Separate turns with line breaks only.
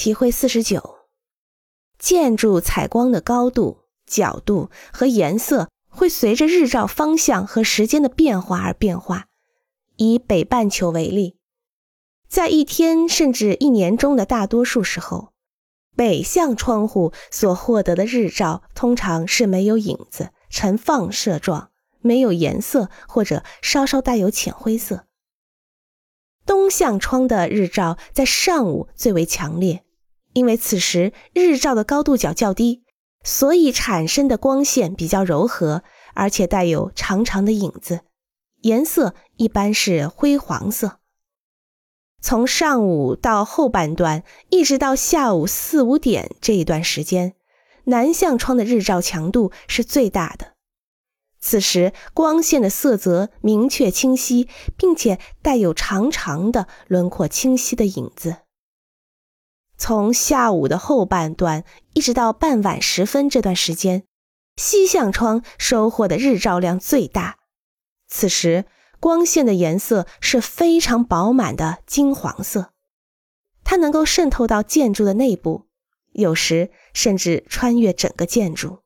体会四十九。建筑采光的高度、角度和颜色会随着日照方向和时间的变化而变化。以北半球为例，在一天甚至一年中的大多数时候，北向窗户所获得的日照通常是没有影子、呈放射状、没有颜色或者稍稍带有浅灰色。东向窗的日照在上午最为强烈。因为此时日照的高度角较低，所以产生的光线比较柔和，而且带有长长的影子，颜色一般是灰黄色。从上午到后半段，一直到下午四五点这一段时间，南向窗的日照强度是最大的。此时光线的色泽明确清晰，并且带有长长的轮廓清晰的影子。从下午的后半段一直到傍晚时分这段时间，西向窗收获的日照量最大。此时光线的颜色是非常饱满的金黄色，它能够渗透到建筑的内部，有时甚至穿越整个建筑。